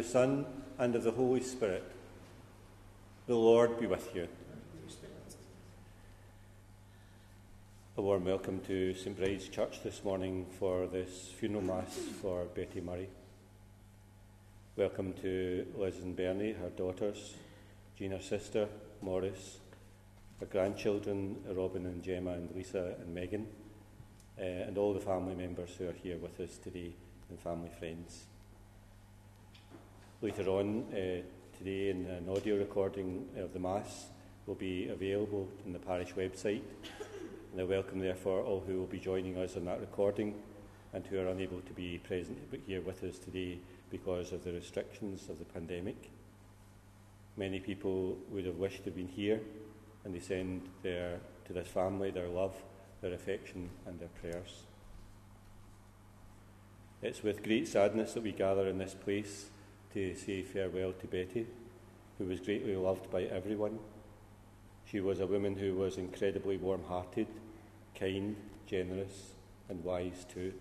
the Son, and of the Holy Spirit. The Lord be with you. A warm welcome to St Bride's Church this morning for this funeral mass for Betty Murray. Welcome to Liz and Bernie, her daughters, Jean, her sister, Morris, her grandchildren, Robin and Gemma and Lisa and Megan, uh, and all the family members who are here with us today and family friends. Later on uh, today, in an audio recording of the Mass will be available on the parish website. And I welcome, therefore, all who will be joining us on that recording and who are unable to be present here with us today because of the restrictions of the pandemic. Many people would have wished to have been here, and they send their, to this family their love, their affection, and their prayers. It's with great sadness that we gather in this place to say farewell to Betty, who was greatly loved by everyone. She was a woman who was incredibly warm hearted, kind, generous, and wise too.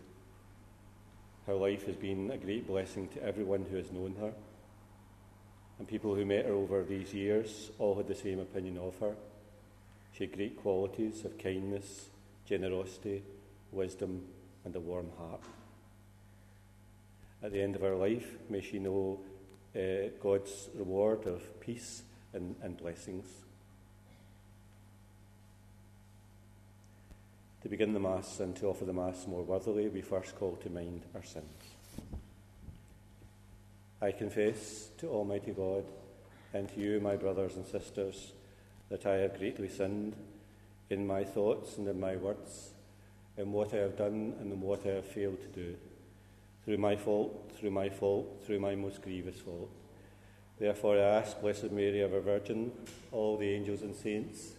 Her life has been a great blessing to everyone who has known her. And people who met her over these years all had the same opinion of her. She had great qualities of kindness, generosity, wisdom, and a warm heart at the end of her life, may she know uh, God's reward of peace and, and blessings. To begin the Mass and to offer the Mass more worthily, we first call to mind our sins. I confess to Almighty God and to you, my brothers and sisters, that I have greatly sinned in my thoughts and in my words, in what I have done and in what I have failed to do through my fault, through my fault, through my most grievous fault. Therefore, I ask Blessed Mary, ever Virgin, all the angels and saints,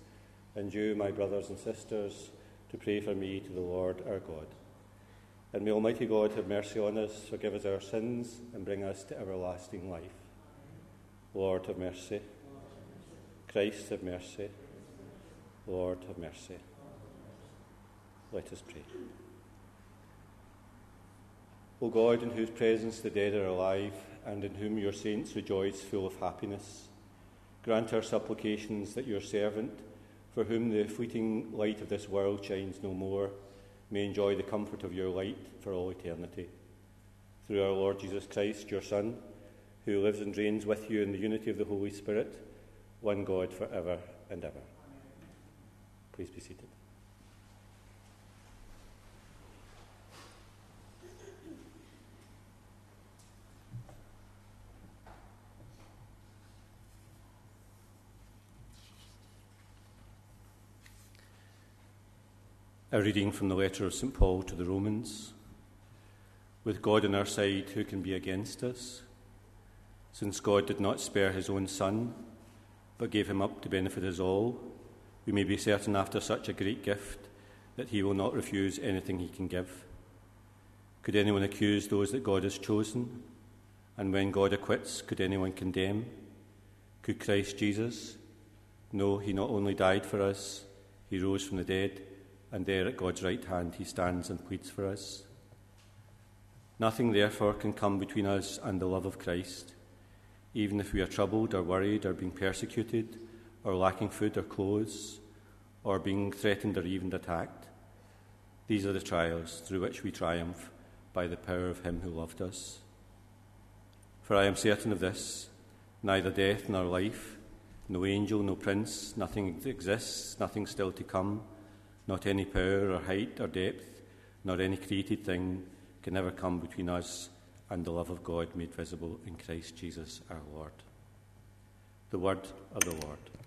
and you, my brothers and sisters, to pray for me to the Lord our God. And may Almighty God have mercy on us, forgive us our sins, and bring us to everlasting life. Lord, have mercy. Christ, have mercy. Lord, have mercy. Let us pray. O God, in whose presence the dead are alive, and in whom your saints rejoice full of happiness, grant our supplications that your servant, for whom the fleeting light of this world shines no more, may enjoy the comfort of your light for all eternity. Through our Lord Jesus Christ, your Son, who lives and reigns with you in the unity of the Holy Spirit, one God for ever and ever. Please be seated. A reading from the letter of St. Paul to the Romans. With God on our side, who can be against us? Since God did not spare his own Son, but gave him up to benefit us all, we may be certain after such a great gift that he will not refuse anything he can give. Could anyone accuse those that God has chosen? And when God acquits, could anyone condemn? Could Christ Jesus? No, he not only died for us, he rose from the dead and there at God's right hand he stands and pleads for us. Nothing, therefore, can come between us and the love of Christ, even if we are troubled or worried or being persecuted or lacking food or clothes or being threatened or even attacked. These are the trials through which we triumph by the power of Him who loved us. For I am certain of this neither death nor life, no angel, no prince, nothing exists, nothing still to come not any power or height or depth, nor any created thing can ever come between us and the love of God made visible in Christ Jesus our Lord. The word of the Lord.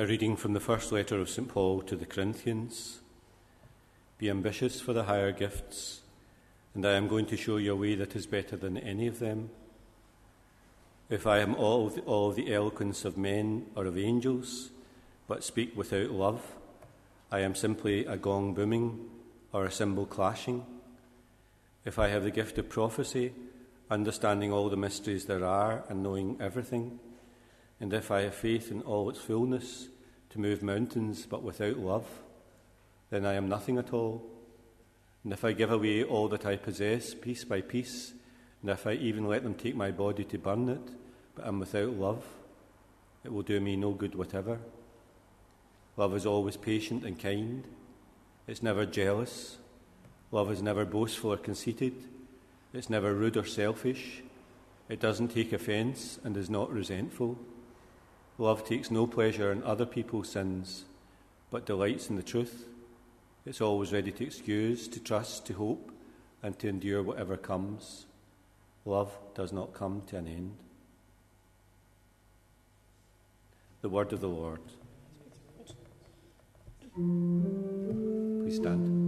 A reading from the first letter of St. Paul to the Corinthians. Be ambitious for the higher gifts, and I am going to show you a way that is better than any of them. If I am all the, all the eloquence of men or of angels, but speak without love, I am simply a gong booming or a cymbal clashing. If I have the gift of prophecy, understanding all the mysteries there are and knowing everything, and if I have faith in all its fullness to move mountains but without love, then I am nothing at all. And if I give away all that I possess piece by piece, and if I even let them take my body to burn it, but am without love, it will do me no good whatever. Love is always patient and kind. It's never jealous. Love is never boastful or conceited. It's never rude or selfish. It doesn't take offence and is not resentful. Love takes no pleasure in other people's sins, but delights in the truth. It's always ready to excuse, to trust, to hope, and to endure whatever comes. Love does not come to an end. The word of the Lord. Please stand.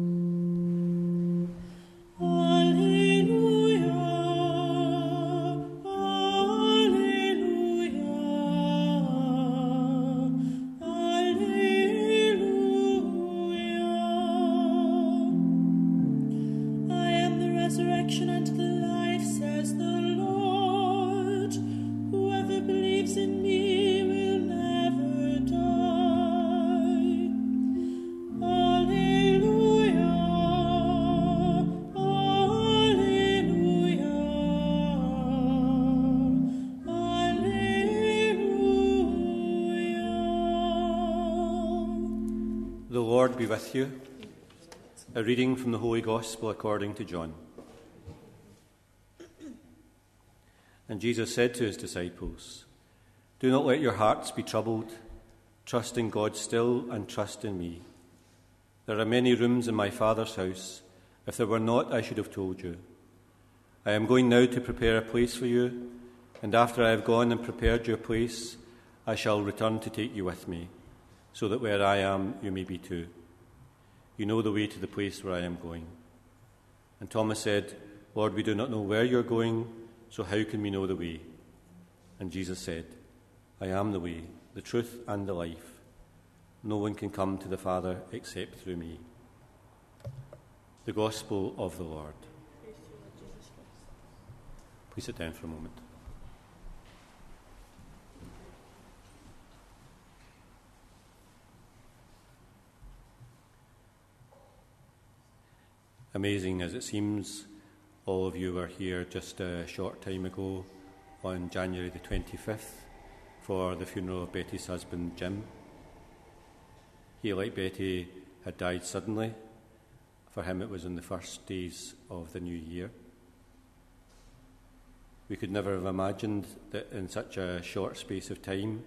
A reading from the Holy Gospel according to John. And Jesus said to his disciples, Do not let your hearts be troubled. Trust in God still and trust in me. There are many rooms in my Father's house. If there were not, I should have told you. I am going now to prepare a place for you, and after I have gone and prepared your place, I shall return to take you with me, so that where I am, you may be too. You know the way to the place where I am going. And Thomas said, Lord, we do not know where you're going, so how can we know the way? And Jesus said, I am the way, the truth, and the life. No one can come to the Father except through me. The Gospel of the Lord. Please sit down for a moment. Amazing as it seems, all of you were here just a short time ago on January the 25th for the funeral of Betty's husband, Jim. He, like Betty, had died suddenly. For him, it was in the first days of the new year. We could never have imagined that in such a short space of time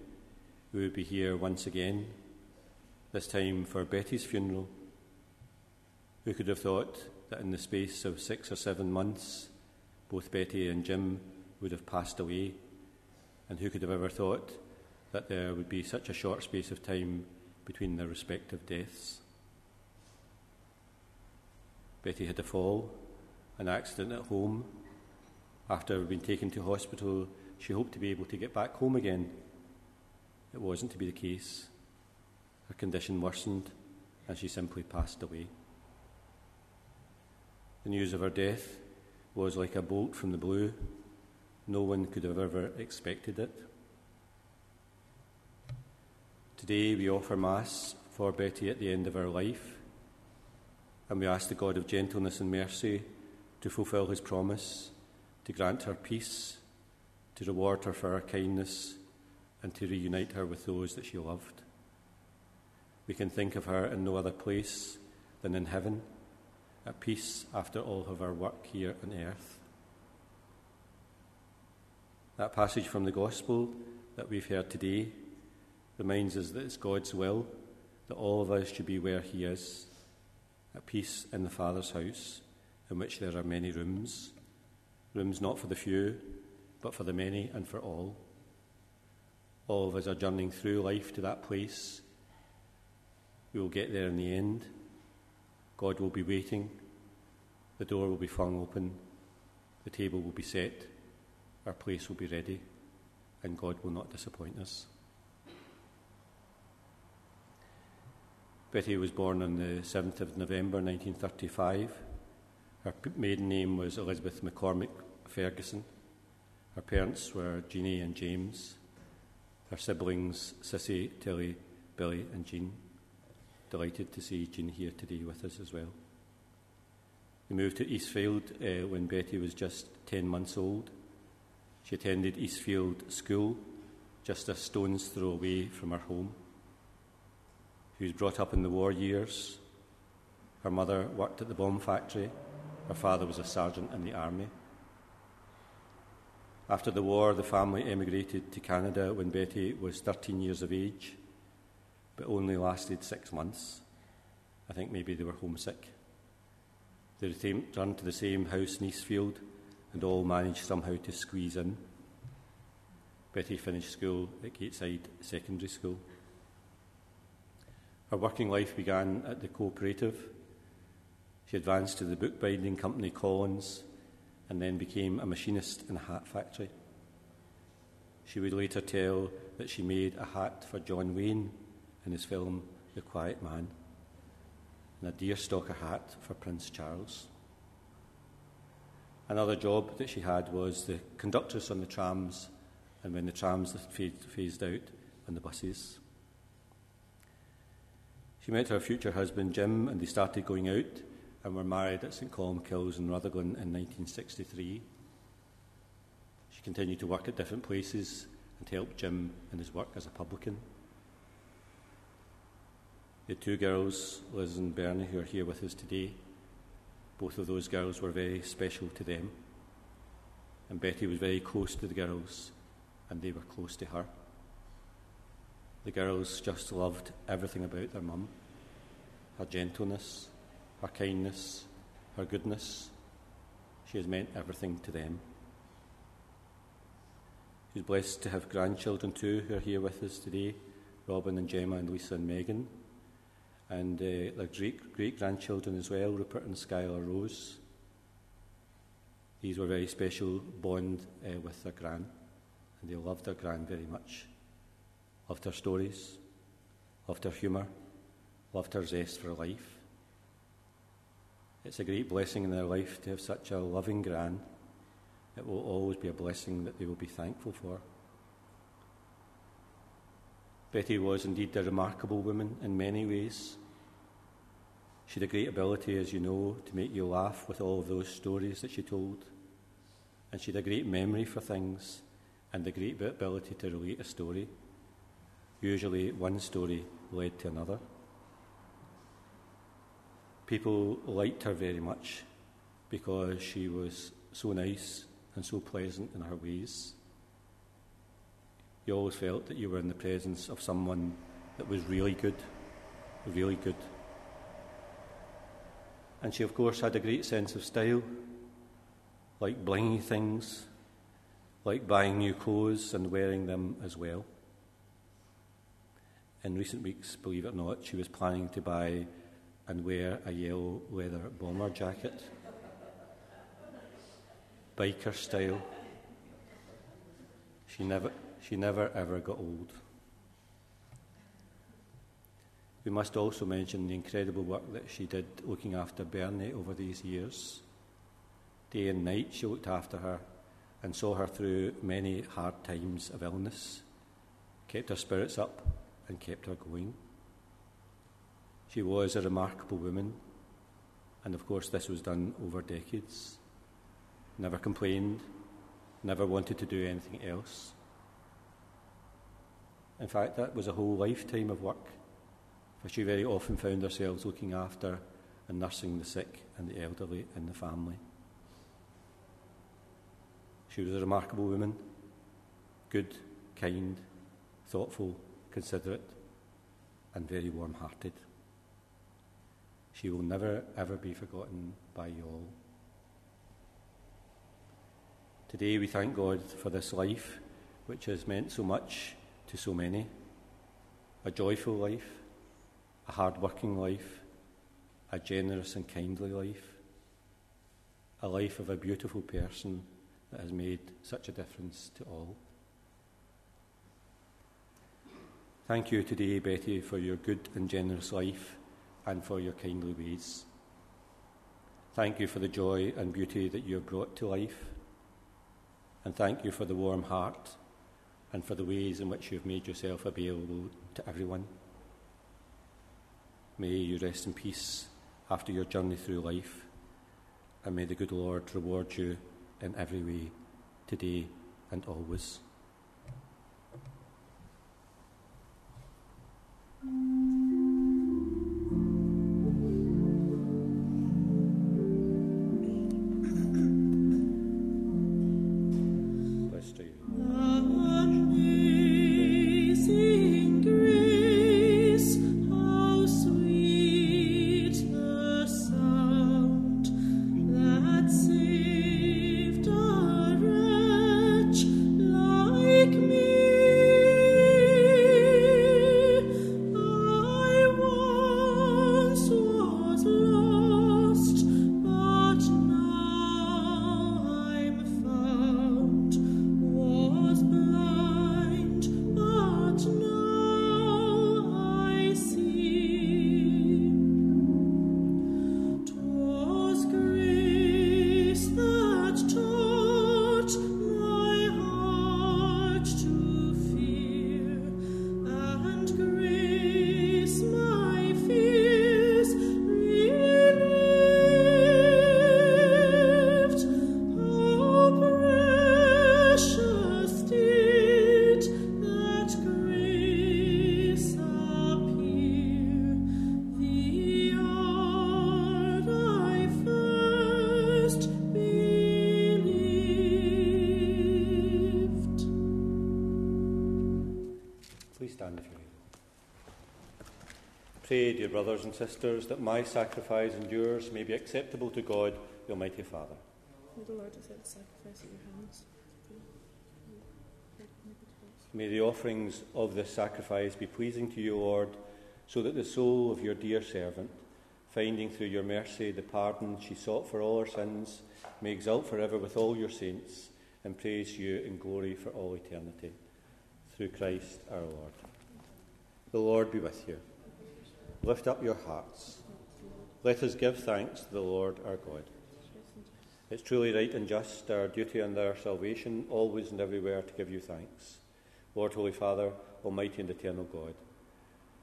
we would be here once again, this time for Betty's funeral. Who could have thought that in the space of six or seven months, both Betty and Jim would have passed away. And who could have ever thought that there would be such a short space of time between their respective deaths? Betty had a fall, an accident at home. After being taken to hospital, she hoped to be able to get back home again. It wasn't to be the case. Her condition worsened and she simply passed away. The news of her death was like a bolt from the blue. No one could have ever expected it. Today we offer Mass for Betty at the end of her life, and we ask the God of gentleness and mercy to fulfill his promise, to grant her peace, to reward her for her kindness, and to reunite her with those that she loved. We can think of her in no other place than in heaven at peace after all of our work here on earth. That passage from the Gospel that we've heard today reminds us that it's God's will that all of us should be where He is, at peace in the Father's house, in which there are many rooms, rooms not for the few, but for the many and for all. All of us are journeying through life to that place. We will get there in the end. God will be waiting. The door will be flung open. The table will be set. Our place will be ready. And God will not disappoint us. Betty was born on the 7th of November 1935. Her maiden name was Elizabeth McCormick Ferguson. Her parents were Jeanie and James. Her siblings, Sissy, Tilly, Billy, and Jean. Delighted to see Jean here today with us as well. We moved to Eastfield uh, when Betty was just 10 months old. She attended Eastfield School, just a stone's throw away from her home. She was brought up in the war years. Her mother worked at the bomb factory. Her father was a sergeant in the army. After the war, the family emigrated to Canada when Betty was 13 years of age, but only lasted six months. I think maybe they were homesick. They returned to the same house in Eastfield and all managed somehow to squeeze in. Betty finished school at Gateside Secondary School. Her working life began at the cooperative. She advanced to the bookbinding company Collins and then became a machinist in a hat factory. She would later tell that she made a hat for John Wayne in his film The Quiet Man and a deerstalker hat for Prince Charles. Another job that she had was the conductress on the trams and when the trams phased out on the buses. She met her future husband Jim and they started going out and were married at St Columbkille's in Rutherglen in 1963. She continued to work at different places and helped Jim in his work as a publican. The two girls, Liz and Bernie, who are here with us today, both of those girls were very special to them. And Betty was very close to the girls, and they were close to her. The girls just loved everything about their mum her gentleness, her kindness, her goodness. She has meant everything to them. She's blessed to have grandchildren too who are here with us today Robin and Gemma and Lisa and Megan and uh, their great great grandchildren as well, Rupert and Skylar Rose. These were very special bond uh, with their gran, and they loved their gran very much. Loved her stories, loved her humour, loved her zest for life. It's a great blessing in their life to have such a loving gran. It will always be a blessing that they will be thankful for. Betty was indeed a remarkable woman in many ways. She had a great ability, as you know, to make you laugh with all of those stories that she told. And she had a great memory for things and a great ability to relate a story. Usually, one story led to another. People liked her very much because she was so nice and so pleasant in her ways you always felt that you were in the presence of someone that was really good, really good. And she, of course, had a great sense of style, like blingy things, like buying new clothes and wearing them as well. In recent weeks, believe it or not, she was planning to buy and wear a yellow leather bomber jacket. Biker style. She never, she never ever got old. We must also mention the incredible work that she did looking after Bernie over these years. Day and night she looked after her and saw her through many hard times of illness, kept her spirits up, and kept her going. She was a remarkable woman, and of course, this was done over decades. Never complained, never wanted to do anything else. In fact, that was a whole lifetime of work, for she very often found herself looking after and nursing the sick and the elderly in the family. She was a remarkable woman, good, kind, thoughtful, considerate, and very warm hearted. She will never, ever be forgotten by you all. Today we thank God for this life, which has meant so much to so many a joyful life, a hard working life, a generous and kindly life, a life of a beautiful person that has made such a difference to all. Thank you today, Betty, for your good and generous life and for your kindly ways. Thank you for the joy and beauty that you have brought to life. And thank you for the warm heart and for the ways in which you have made yourself available to everyone. May you rest in peace after your journey through life, and may the good Lord reward you in every way, today and always. Pray, dear brothers and sisters, that my sacrifice and yours may be acceptable to God, the Almighty Father. May the Lord accept the sacrifice at your hands. May the offerings of this sacrifice be pleasing to you, Lord, so that the soul of your dear servant, finding through your mercy the pardon she sought for all her sins, may exult forever with all your saints and praise you in glory for all eternity. Through Christ our Lord. The Lord be with you. Lift up your hearts. Let us give thanks to the Lord our God. It's truly right and just, our duty and our salvation, always and everywhere to give you thanks. Lord, Holy Father, Almighty and Eternal God.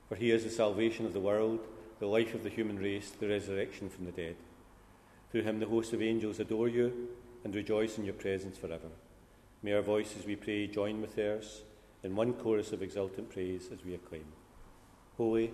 For he is the salvation of the world, the life of the human race, the resurrection from the dead. Through him the host of angels adore you and rejoice in your presence forever. May our voices, we pray, join with theirs in one chorus of exultant praise as we acclaim. Holy,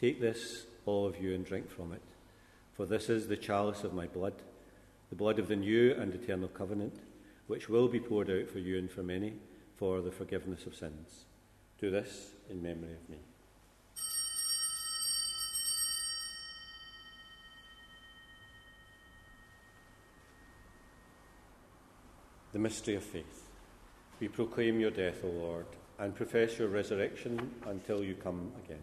Take this, all of you, and drink from it, for this is the chalice of my blood, the blood of the new and eternal covenant, which will be poured out for you and for many for the forgiveness of sins. Do this in memory of me. The mystery of faith. We proclaim your death, O Lord, and profess your resurrection until you come again.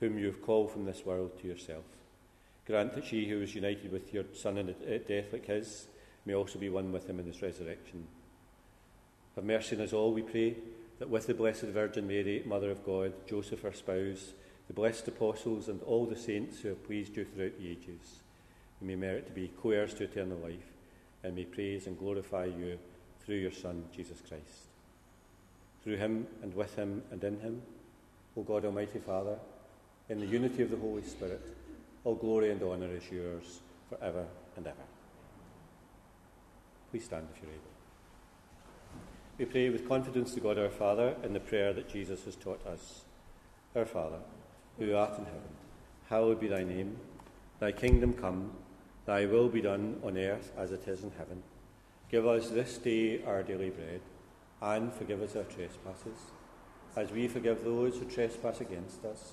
whom you have called from this world to yourself. Grant that she who was united with your Son in a eh, death like his may also be one with him in his resurrection. Have mercy on us all, we pray, that with the Blessed Virgin Mary, Mother of God, Joseph her spouse, the blessed apostles, and all the saints who have pleased you throughout the ages, we may merit to be co heirs to eternal life, and may praise and glorify you through your Son, Jesus Christ. Through him, and with him, and in him, O God Almighty Father, in the unity of the Holy Spirit, all glory and honour is yours for ever and ever. Please stand if you're able. We pray with confidence to God our Father in the prayer that Jesus has taught us. Our Father, who art in heaven, hallowed be thy name. Thy kingdom come, thy will be done on earth as it is in heaven. Give us this day our daily bread, and forgive us our trespasses, as we forgive those who trespass against us.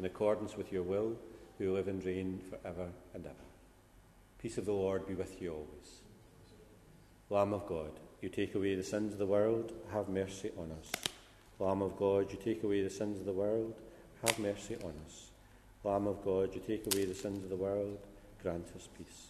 in accordance with your will, who live and reign for ever and ever. Peace of the Lord be with you always. Lamb of God, you take away the sins of the world, have mercy on us. Lamb of God, you take away the sins of the world, have mercy on us. Lamb of God, you take away the sins of the world, grant us peace.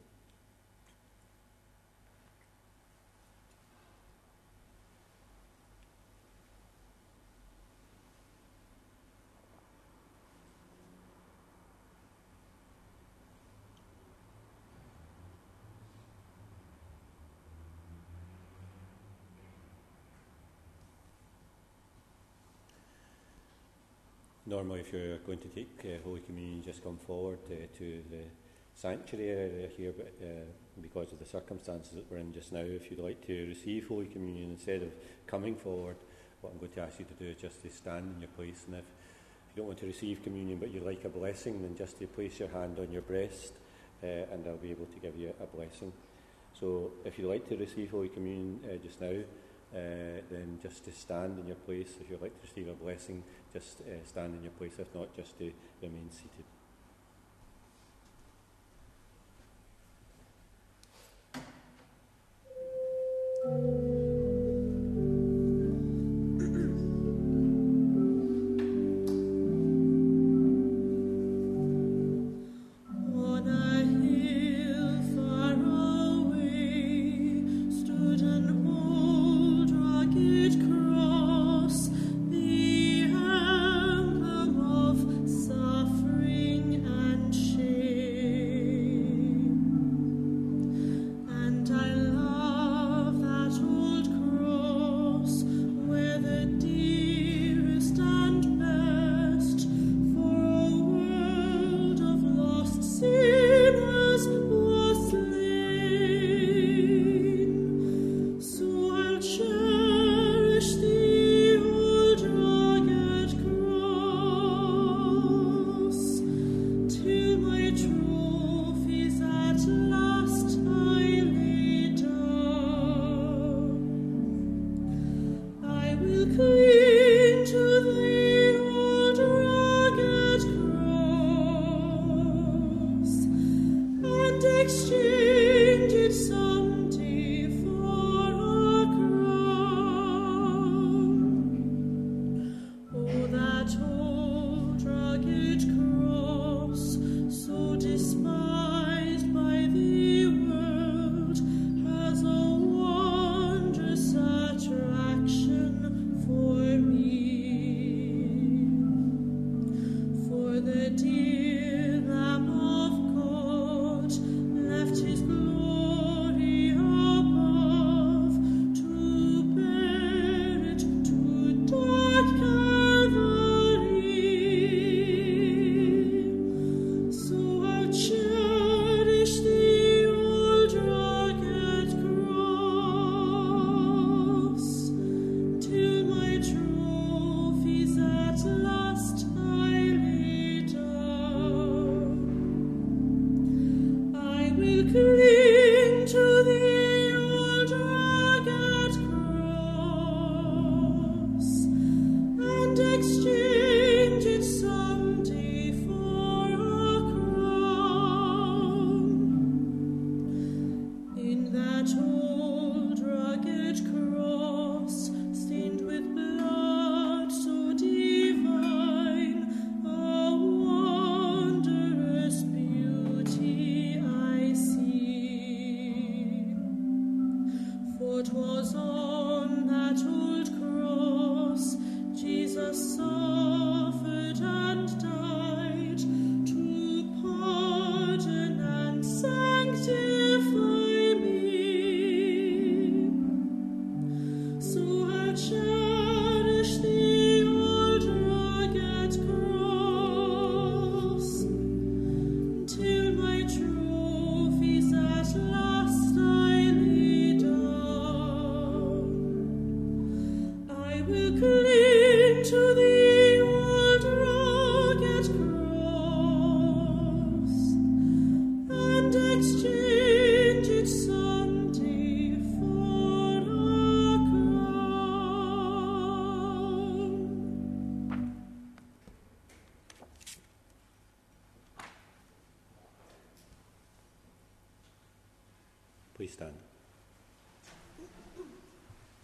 Normally, if you're going to take uh, Holy Communion, just come forward uh, to the sanctuary area here, but uh, because of the circumstances that we're in just now, if you'd like to receive Holy Communion instead of coming forward, what I'm going to ask you to do is just to stand in your place. And if you don't want to receive communion but you'd like a blessing, then just to place your hand on your breast uh, and I'll be able to give you a blessing. So if you'd like to receive Holy Communion uh, just now, uh, then just to stand in your place. If you'd like to receive a blessing, just uh, stand in your place. If not, just to remain seated.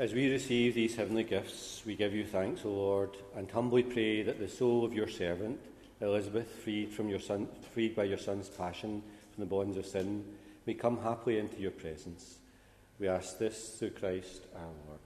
As we receive these heavenly gifts, we give you thanks, O Lord, and humbly pray that the soul of your servant, Elizabeth, freed, from your son, freed by your Son's passion from the bonds of sin, may come happily into your presence. We ask this through Christ our Lord.